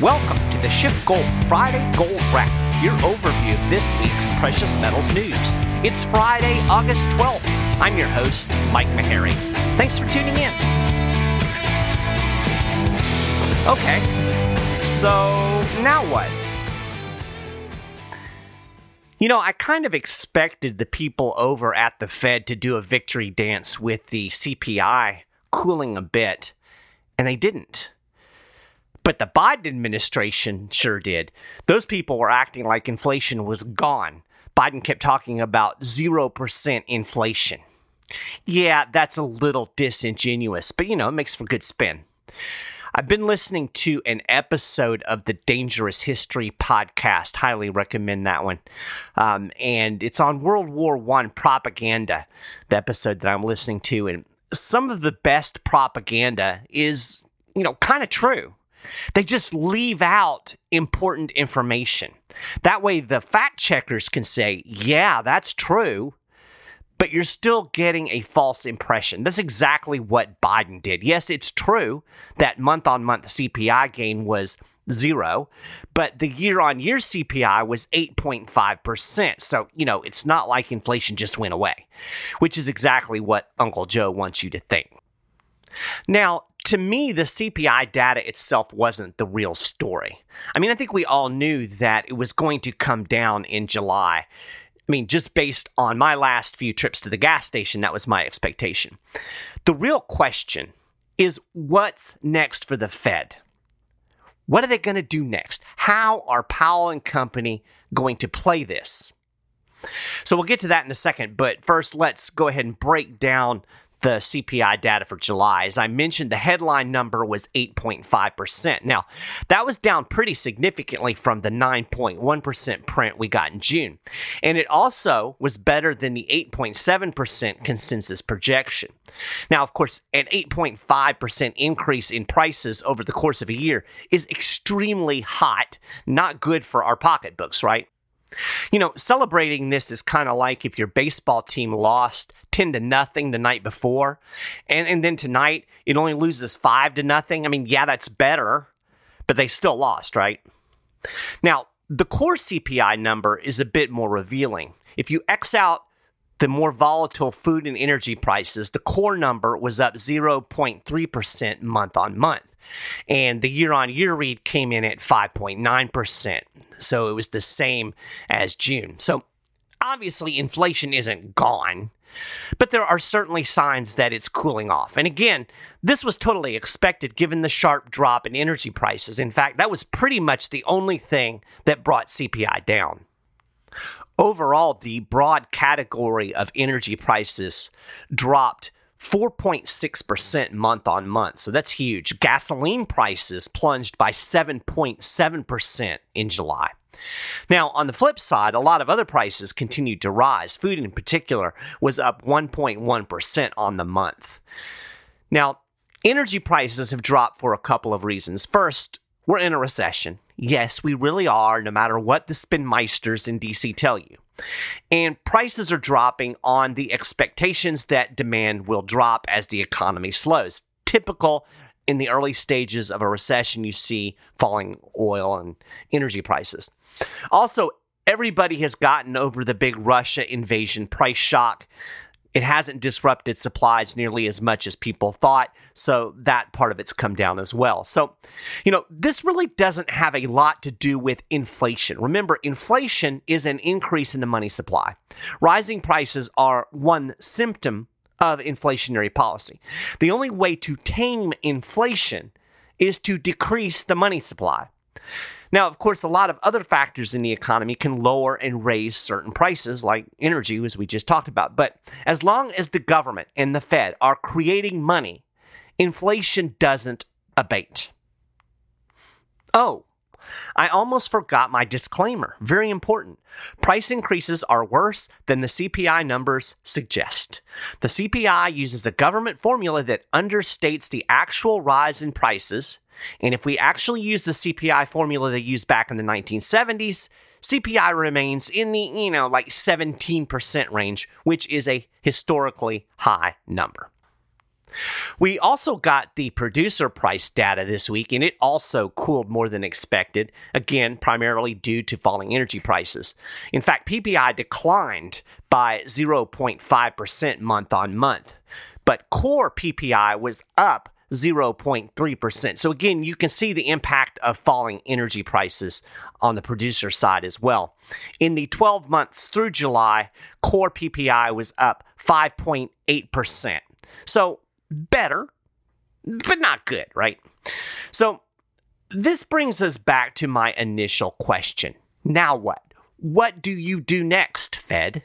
Welcome to the SchiffGold Friday Gold Wrap, your overview of this week's precious metals news. It's Friday, August 12th. I'm your host, Mike Maharrey. Thanks for tuning in. Okay, so now what? You know, I kind of expected the people over at the Fed to do a victory dance with the CPI cooling a bit, and they didn't. But the Biden administration sure did. Those people were acting like inflation was gone. Biden kept talking about 0% inflation. Yeah, that's a little disingenuous, but you know, it makes for good spin. I've been listening to an episode of the Dangerous History podcast. Highly recommend that one. Um, and it's on World War One propaganda, the episode that I'm listening to. And some of the best propaganda is, you know, kind of true. They just leave out important information. That way, the fact checkers can say, yeah, that's true, but you're still getting a false impression. That's exactly what Biden did. Yes, it's true that month on month CPI gain was zero, but the year on year CPI was 8.5%. So, you know, it's not like inflation just went away, which is exactly what Uncle Joe wants you to think. Now, to me, the CPI data itself wasn't the real story. I mean, I think we all knew that it was going to come down in July. I mean, just based on my last few trips to the gas station, that was my expectation. The real question is what's next for the Fed? What are they going to do next? How are Powell and company going to play this? So we'll get to that in a second, but first let's go ahead and break down the CPI data for July. As I mentioned, the headline number was 8.5%. Now, that was down pretty significantly from the 9.1% print we got in June. And it also was better than the 8.7% consensus projection. Now, of course, an 8.5% increase in prices over the course of a year is extremely hot, not good for our pocketbooks, right? You know, celebrating this is kind of like if your baseball team lost 10 to nothing the night before, and, and then tonight it only loses 5 to nothing. I mean, yeah, that's better, but they still lost, right? Now, the core CPI number is a bit more revealing. If you X out the more volatile food and energy prices, the core number was up 0.3% month on month. And the year on year read came in at 5.9%. So it was the same as June. So obviously, inflation isn't gone, but there are certainly signs that it's cooling off. And again, this was totally expected given the sharp drop in energy prices. In fact, that was pretty much the only thing that brought CPI down. Overall, the broad category of energy prices dropped 4.6% month on month. So that's huge. Gasoline prices plunged by 7.7% in July. Now, on the flip side, a lot of other prices continued to rise. Food, in particular, was up 1.1% on the month. Now, energy prices have dropped for a couple of reasons. First, we're in a recession. Yes, we really are, no matter what the spinmeisters in DC tell you. And prices are dropping on the expectations that demand will drop as the economy slows. Typical in the early stages of a recession, you see falling oil and energy prices. Also, everybody has gotten over the big Russia invasion price shock. It hasn't disrupted supplies nearly as much as people thought, so that part of it's come down as well. So, you know, this really doesn't have a lot to do with inflation. Remember, inflation is an increase in the money supply. Rising prices are one symptom of inflationary policy. The only way to tame inflation is to decrease the money supply. Now, of course, a lot of other factors in the economy can lower and raise certain prices, like energy, as we just talked about. But as long as the government and the Fed are creating money, inflation doesn't abate. Oh, I almost forgot my disclaimer. Very important. Price increases are worse than the CPI numbers suggest. The CPI uses a government formula that understates the actual rise in prices and if we actually use the CPI formula they used back in the 1970s, CPI remains in the, you know, like 17% range, which is a historically high number. We also got the producer price data this week, and it also cooled more than expected, again, primarily due to falling energy prices. In fact, PPI declined by 0.5% month on month, but core PPI was up 0.3%. So, again, you can see the impact of falling energy prices on the producer side as well. In the 12 months through July, core PPI was up 5.8%. So, better, but not good, right? So, this brings us back to my initial question. Now what? What do you do next, Fed?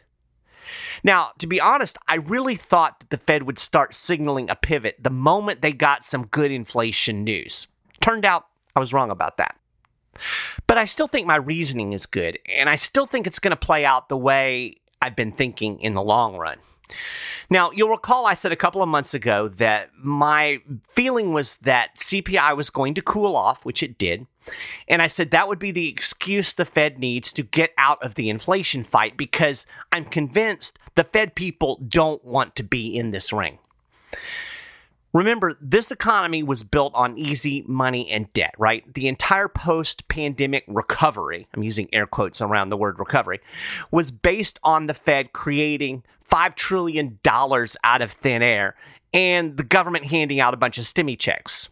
Now, to be honest, I really thought that the Fed would start signaling a pivot the moment they got some good inflation news. Turned out I was wrong about that. But I still think my reasoning is good, and I still think it's going to play out the way I've been thinking in the long run. Now, you'll recall I said a couple of months ago that my feeling was that CPI was going to cool off, which it did. And I said that would be the excuse the Fed needs to get out of the inflation fight because I'm convinced the Fed people don't want to be in this ring. Remember, this economy was built on easy money and debt, right? The entire post pandemic recovery, I'm using air quotes around the word recovery, was based on the Fed creating $5 trillion out of thin air and the government handing out a bunch of stimmy checks.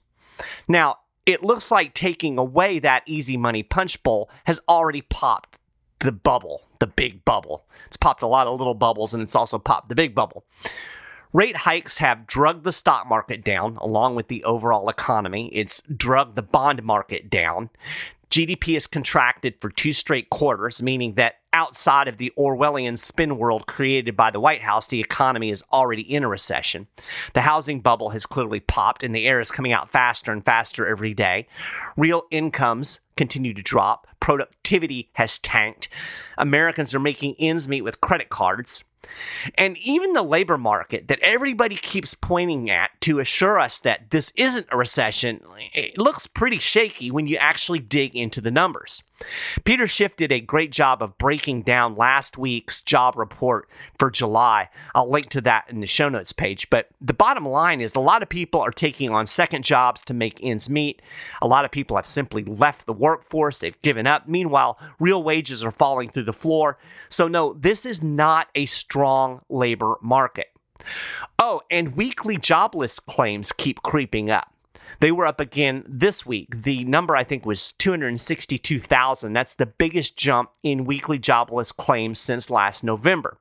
Now, it looks like taking away that easy money punch bowl has already popped the bubble, the big bubble. It's popped a lot of little bubbles and it's also popped the big bubble. Rate hikes have drugged the stock market down along with the overall economy. It's drugged the bond market down. GDP has contracted for two straight quarters, meaning that outside of the Orwellian spin world created by the White House, the economy is already in a recession. The housing bubble has clearly popped, and the air is coming out faster and faster every day. Real incomes continue to drop. Productivity has tanked. Americans are making ends meet with credit cards. And even the labor market that everybody keeps pointing at to assure us that this isn't a recession, it looks pretty shaky when you actually dig into the numbers. Peter Schiff did a great job of breaking down last week's job report for July. I'll link to that in the show notes page. But the bottom line is a lot of people are taking on second jobs to make ends meet. A lot of people have simply left the workforce, they've given up. Meanwhile, real wages are falling through the floor. So, no, this is not a strong labor market. Oh, and weekly jobless claims keep creeping up. They were up again this week. The number I think was 262,000. That's the biggest jump in weekly jobless claims since last November.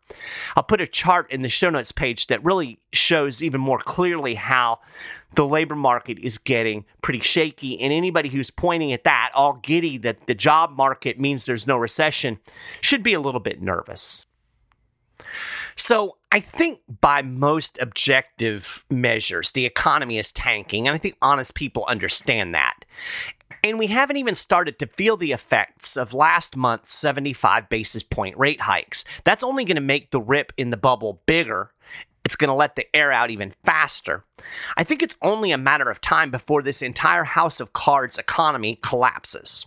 I'll put a chart in the show notes page that really shows even more clearly how the labor market is getting pretty shaky. And anybody who's pointing at that, all giddy that the job market means there's no recession, should be a little bit nervous. So I think by most objective measures, the economy is tanking, and I think honest people understand that. And we haven't even started to feel the effects of last month's 75 basis point rate hikes. That's only going to make the rip in the bubble bigger. It's going to let the air out even faster. I think it's only a matter of time before this entire house of cards economy collapses.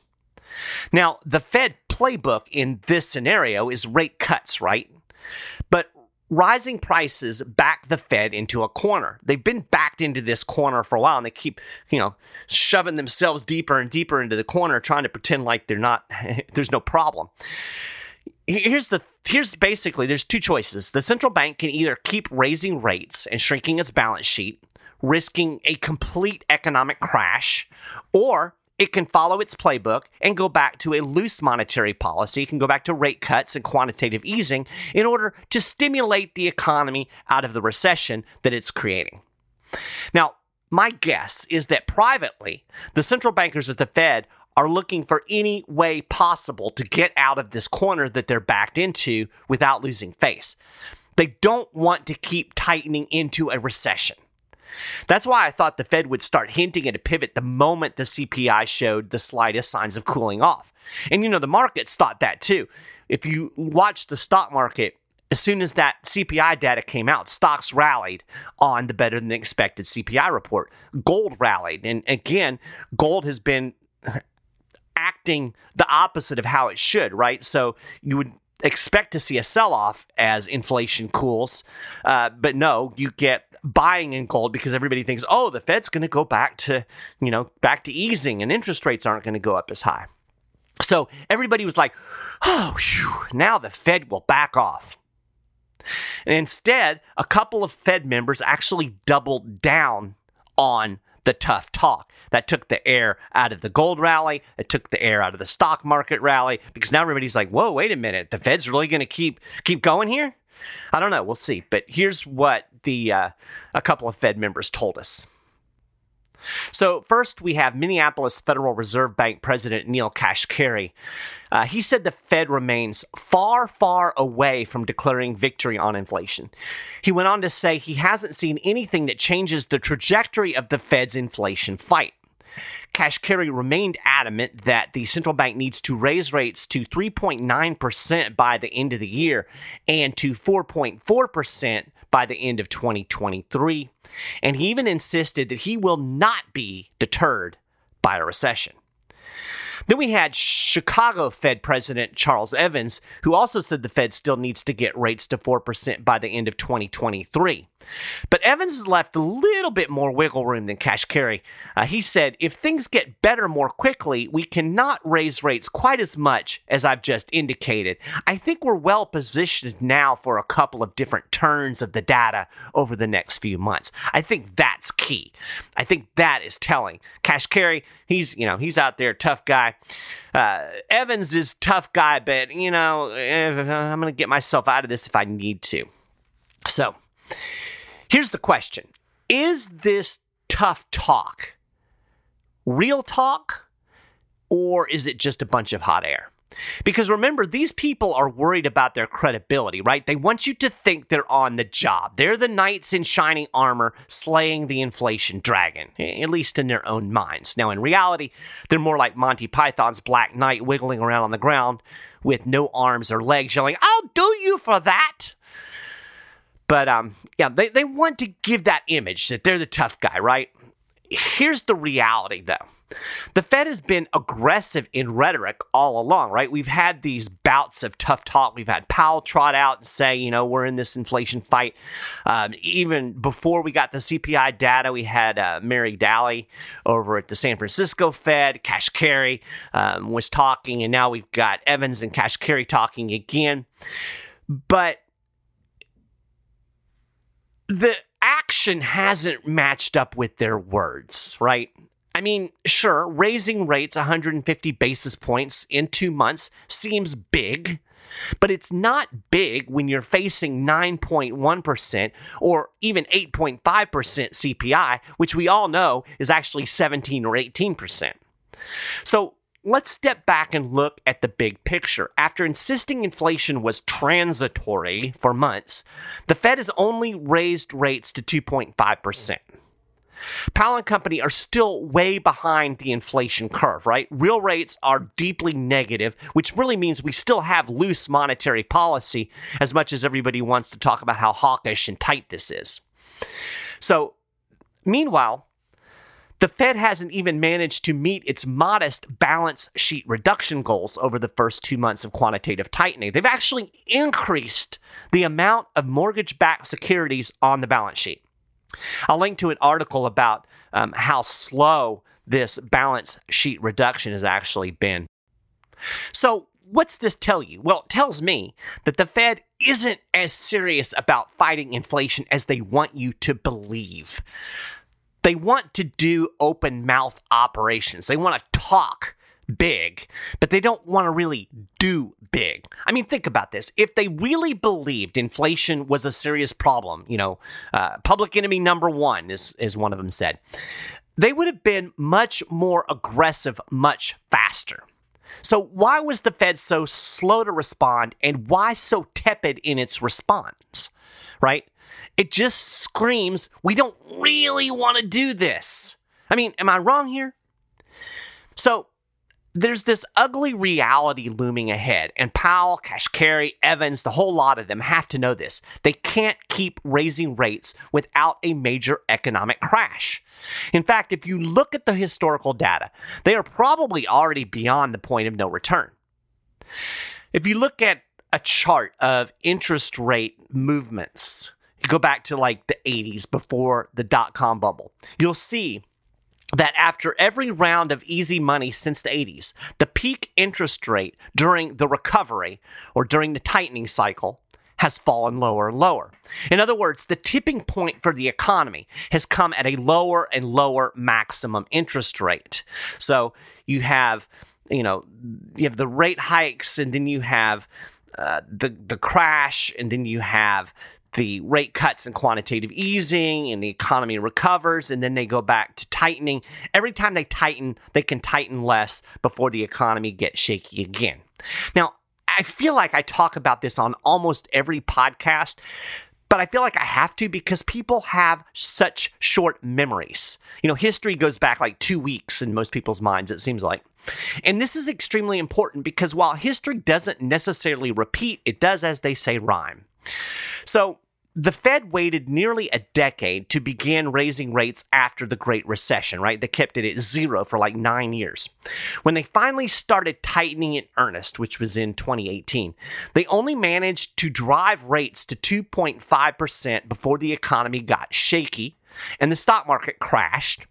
Now, the Fed playbook in this scenario is rate cuts, right? Rising prices back the Fed into a corner. They've been backed into this corner for a while and they keep, you know, shoving themselves deeper and deeper into the corner trying to pretend like they're not there's no problem. Here's the here's basically there's two choices. The central bank can either keep raising rates and shrinking its balance sheet, risking a complete economic crash, or it can follow its playbook and go back to a loose monetary policy. It can go back to rate cuts and quantitative easing in order to stimulate the economy out of the recession that it's creating. Now, my guess is that privately, the central bankers at the Fed are looking for any way possible to get out of this corner that they're backed into without losing face. They don't want to keep tightening into a recession. That's why I thought the Fed would start hinting at a pivot the moment the CPI showed the slightest signs of cooling off. And you know, the markets thought that too. If you watch the stock market, as soon as that CPI data came out, stocks rallied on the better than expected CPI report. Gold rallied. And again, gold has been acting the opposite of how it should, right? So you would expect to see a sell off as inflation cools. Uh, but no, you get buying in gold because everybody thinks, oh, the Fed's going to go back to, you know, back to easing and interest rates aren't going to go up as high. So everybody was like, oh, whew, now the Fed will back off. And instead, a couple of Fed members actually doubled down on the tough talk. That took the air out of the gold rally. It took the air out of the stock market rally because now everybody's like, "Whoa, wait a minute! The Fed's really going to keep keep going here?" I don't know. We'll see. But here's what the uh, a couple of Fed members told us. So, first, we have Minneapolis Federal Reserve Bank President Neel Kashkari. Uh, he said the Fed remains far, far away from declaring victory on inflation. He went on to say he hasn't seen anything that changes the trajectory of the Fed's inflation fight. Kashkari remained adamant that the central bank needs to raise rates to 3.9% by the end of the year and to 4.4% by the end of 2023. And he even insisted that he will not be deterred by a recession. Then we had Chicago Fed President Charles Evans, who also said the Fed still needs to get rates to 4% by the end of 2023. But Evans left a little bit more wiggle room than Kashkari. Uh, he said, if things get better more quickly, we cannot raise rates quite as much as I've just indicated. I think we're well positioned now for a couple of different turns of the data over the next few months. I think that's key. I think that is telling. Cash Kashkari, he's, you know, he's out there, tough guy. Uh, Evans is tough guy, but, you know, I'm going to get myself out of this if I need to. So, Here's the question Is this tough talk real talk, or is it just a bunch of hot air? Because remember, these people are worried about their credibility, right? They want you to think they're on the job. They're the knights in shining armor slaying the inflation dragon, at least in their own minds. Now, in reality, they're more like Monty Python's Black Knight wiggling around on the ground with no arms or legs, yelling, I'll do you for that. But um, yeah, they, they want to give that image that they're the tough guy, right? Here's the reality, though. The Fed has been aggressive in rhetoric all along, right? We've had these bouts of tough talk. We've had Powell trot out and say, you know, we're in this inflation fight. Um, even before we got the CPI data, we had uh, Mary Daly over at the San Francisco Fed. Kashkari um, was talking, and now we've got Evans and Cash Kashkari talking again. But the action hasn't matched up with their words, right? I mean, sure, raising rates 150 basis points in two months seems big, but it's not big when you're facing 9.1% or even 8.5% CPI, which we all know is actually 17 or 18%. So let's step back and look at the big picture. After insisting inflation was transitory for months, the Fed has only raised rates to 2.5%. Powell and Company are still way behind the inflation curve, right? Real rates are deeply negative, which really means we still have loose monetary policy as much as everybody wants to talk about how hawkish and tight this is. So, meanwhile, the Fed hasn't even managed to meet its modest balance sheet reduction goals over the first two months of quantitative tightening. They've actually increased the amount of mortgage backed securities on the balance sheet. I'll link to an article about um, how slow this balance sheet reduction has actually been. So, what's this tell you? Well, it tells me that the Fed isn't as serious about fighting inflation as they want you to believe. They want to do open mouth operations. They want to talk big, but they don't want to really do big. I mean, think about this. If they really believed inflation was a serious problem, you know, uh, public enemy number one is, is one of them said, they would have been much more aggressive, much faster. So, why was the Fed so slow to respond and why so tepid in its response? Right? It just screams, we don't really want to do this. I mean, am I wrong here? So, there's this ugly reality looming ahead, and Powell, Kashkari, Evans, the whole lot of them have to know this. They can't keep raising rates without a major economic crash. In fact, if you look at the historical data, they are probably already beyond the point of no return. If you look at a chart of interest rate movements you go back to like the 80s before the dot com bubble, you'll see that after every round of easy money since the 80s, the peak interest rate during the recovery or during the tightening cycle has fallen lower and lower. In other words, the tipping point for the economy has come at a lower and lower maximum interest rate. So you have, you know, you have the rate hikes, and then you have uh, the the crash, and then you have the rate cuts and quantitative easing and the economy recovers and then they go back to tightening. Every time they tighten, they can tighten less before the economy gets shaky again. Now, I feel like I talk about this on almost every podcast, but I feel like I have to because people have such short memories. You know, history goes back like two weeks in most people's minds, it seems like. And this is extremely important because while history doesn't necessarily repeat, it does, as they say, rhyme. So, the Fed waited nearly a decade to begin raising rates after the Great Recession, right? They kept it at zero for like nine years. When they finally started tightening in earnest, which was in 2018, they only managed to drive rates to 2.5% before the economy got shaky and the stock market crashed,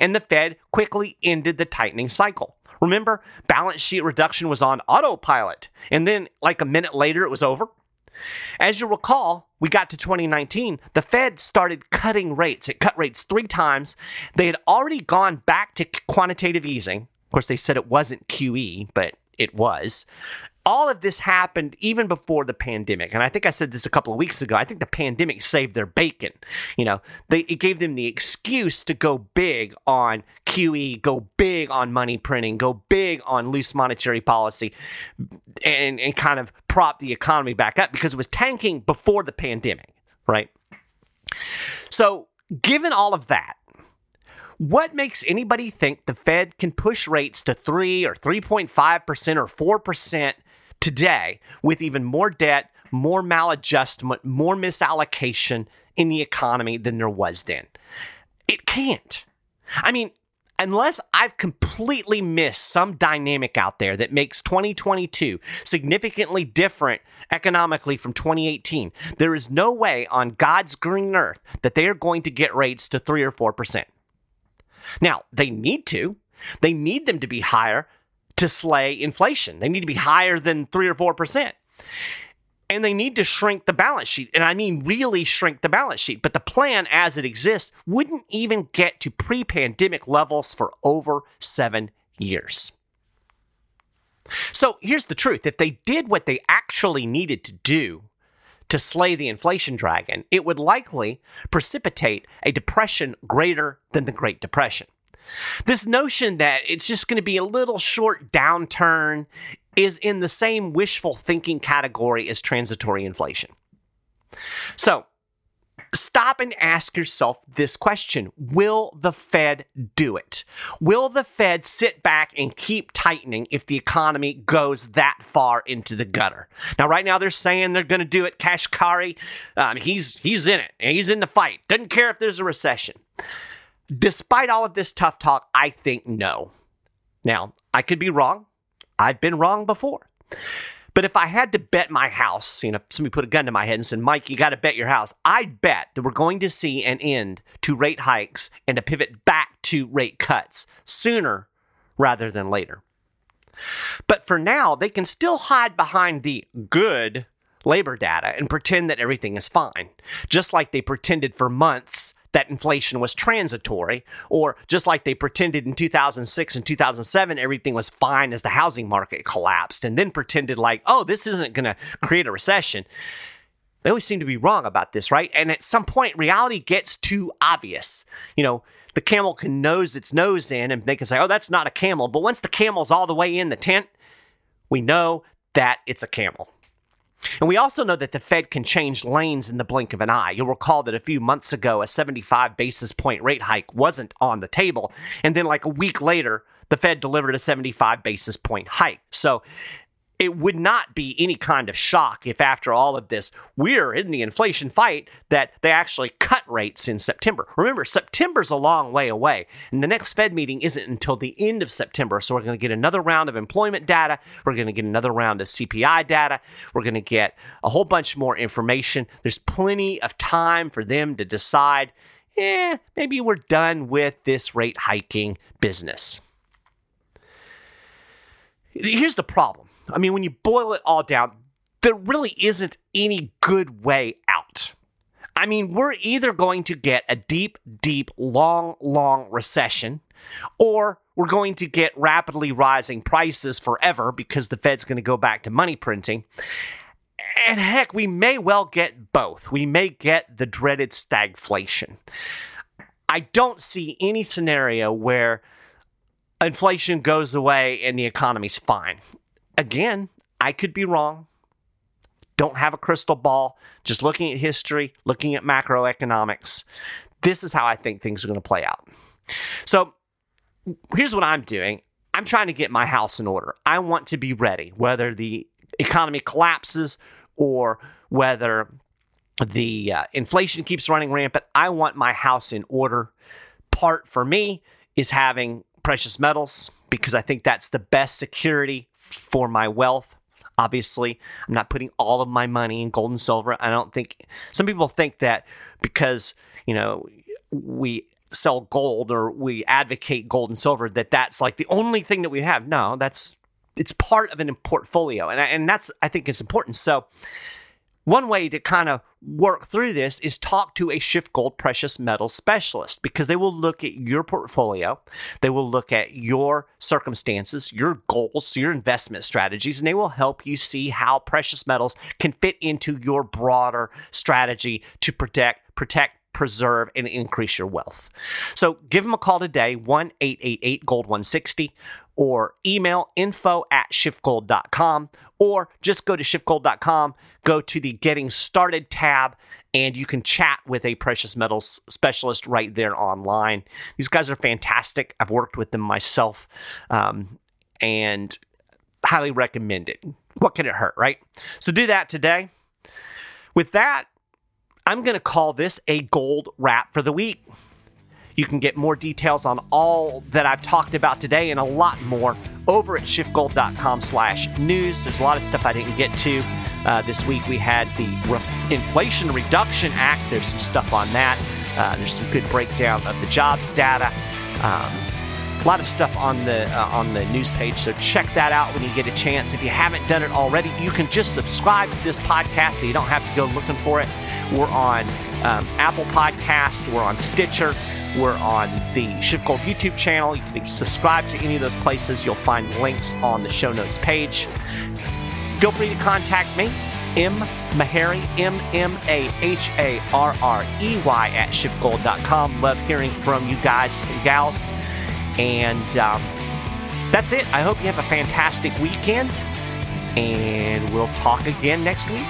and the Fed quickly ended the tightening cycle. Remember, balance sheet reduction was on autopilot, and then like a minute later, it was over. As you recall, we got to 2019, the Fed started cutting rates. It cut rates three times. They had already gone back to quantitative easing. Of course, they said it wasn't QE, but it was all of this happened even before the pandemic. And I think I said this a couple of weeks ago. I think the pandemic saved their bacon. You know, they, it gave them the excuse to go big on QE, go big on money printing, go big on loose monetary policy, and, and kind of prop the economy back up because it was tanking before the pandemic, right? So, given all of that, what makes anybody think the Fed can push rates to 3 or 3.5% or 4% today with even more debt, more maladjustment, more misallocation in the economy than there was then. It can't. I mean, unless I've completely missed some dynamic out there that makes 2022 significantly different economically from 2018, there is no way on God's green earth that they are going to get rates to 3 or 4%. Now, they need to. They need them to be higher to slay inflation. They need to be higher than 3 or 4%. And they need to shrink the balance sheet. And I mean, really shrink the balance sheet. But the plan as it exists wouldn't even get to pre pandemic levels for over seven years. So here's the truth if they did what they actually needed to do to slay the inflation dragon, it would likely precipitate a depression greater than the Great Depression. This notion that it's just going to be a little short downturn is in the same wishful thinking category as transitory inflation. So, stop and ask yourself this question Will the Fed do it? Will the Fed sit back and keep tightening if the economy goes that far into the gutter? Now, right now, they're saying they're going to do it. Kashkari, um, he's, he's in it, he's in the fight. Doesn't care if there's a recession. Despite all of this tough talk, I think no. Now, I could be wrong. I've been wrong before. But if I had to bet my house, you know, somebody put a gun to my head and said, Mike, you got to bet your house, I'd bet that we're going to see an end to rate hikes and a pivot back to rate cuts sooner rather than later. But for now, they can still hide behind the good labor data and pretend that everything is fine, just like they pretended for months that inflation was transitory, or just like they pretended in 2006 and 2007, everything was fine as the housing market collapsed, and then pretended like, oh, this isn't going to create a recession. They always seem to be wrong about this, right? And at some point, reality gets too obvious. You know, the camel can nose its nose in and they can say, oh, that's not a camel. But once the camel's all the way in the tent, we know that it's a camel. And we also know that the Fed can change lanes in the blink of an eye. You'll recall that a few months ago, a 75 basis point rate hike wasn't on the table. And then, like a week later, the Fed delivered a 75 basis point hike. So it would not be any kind of shock if after all of this we're in the inflation fight that they actually cut rates in September. Remember, September's a long way away, and the next Fed meeting isn't until the end of September. So we're going to get another round of employment data, we're going to get another round of CPI data, we're going to get a whole bunch more information. There's plenty of time for them to decide, eh, maybe we're done with this rate hiking business. Here's the problem I mean, when you boil it all down, there really isn't any good way out. I mean, we're either going to get a deep, deep, long, long recession, or we're going to get rapidly rising prices forever because the Fed's going to go back to money printing. And heck, we may well get both. We may get the dreaded stagflation. I don't see any scenario where inflation goes away and the economy's fine again, I could be wrong. Don't have a crystal ball. Just looking at history, looking at macroeconomics. This is how I think things are going to play out. So here's what I'm doing I'm trying to get my house in order. I want to be ready, whether the economy collapses or whether the uh, inflation keeps running rampant. I want my house in order. Part for me is having precious metals because I think that's the best security for my wealth. Obviously, I'm not putting all of my money in gold and silver. I don't think some people think that because, you know, we sell gold or we advocate gold and silver that that's like the only thing that we have. No, that's it's part of an portfolio, and I, and that's I think is important. So one way to kind of work through this is talk to a SchiffGold precious metal specialist because they will look at your portfolio, they will look at your circumstances, your goals, your investment strategies, and they will help you see how precious metals can fit into your broader strategy to protect protect preserve and increase your wealth. So give them a call today, one eight eight eight Gold 160, or email info at schiffgold.com, or just go to schiffgold.com, go to the Getting Started tab, and you can chat with a precious metals specialist right there online. These guys are fantastic. I've worked with them myself um, and highly recommend it. What can it hurt, right? So do that today. With that, I'm going to call this a gold wrap for the week. You can get more details on all that I've talked about today and a lot more over at schiffgold.com slash news. There's a lot of stuff I didn't get to. Uh, this week we had the Re- Inflation Reduction Act. There's some stuff on that. Uh, there's some good breakdown of the jobs data. Um, a lot of stuff on the uh, on the news page, so check that out when you get a chance. If you haven't done it already, you can just subscribe to this podcast, so you don't have to go looking for it. We're on um, Apple Podcast. We're on Stitcher. We're on the SchiffGold YouTube channel. You can subscribe to any of those places. You'll find links on the show notes page. Feel free to contact me, M. Maharrey, M M A H A R R E Y, at schiffgold.com. Love hearing from you guys and gals. And um, that's it. I hope you have a fantastic weekend. And we'll talk again next week.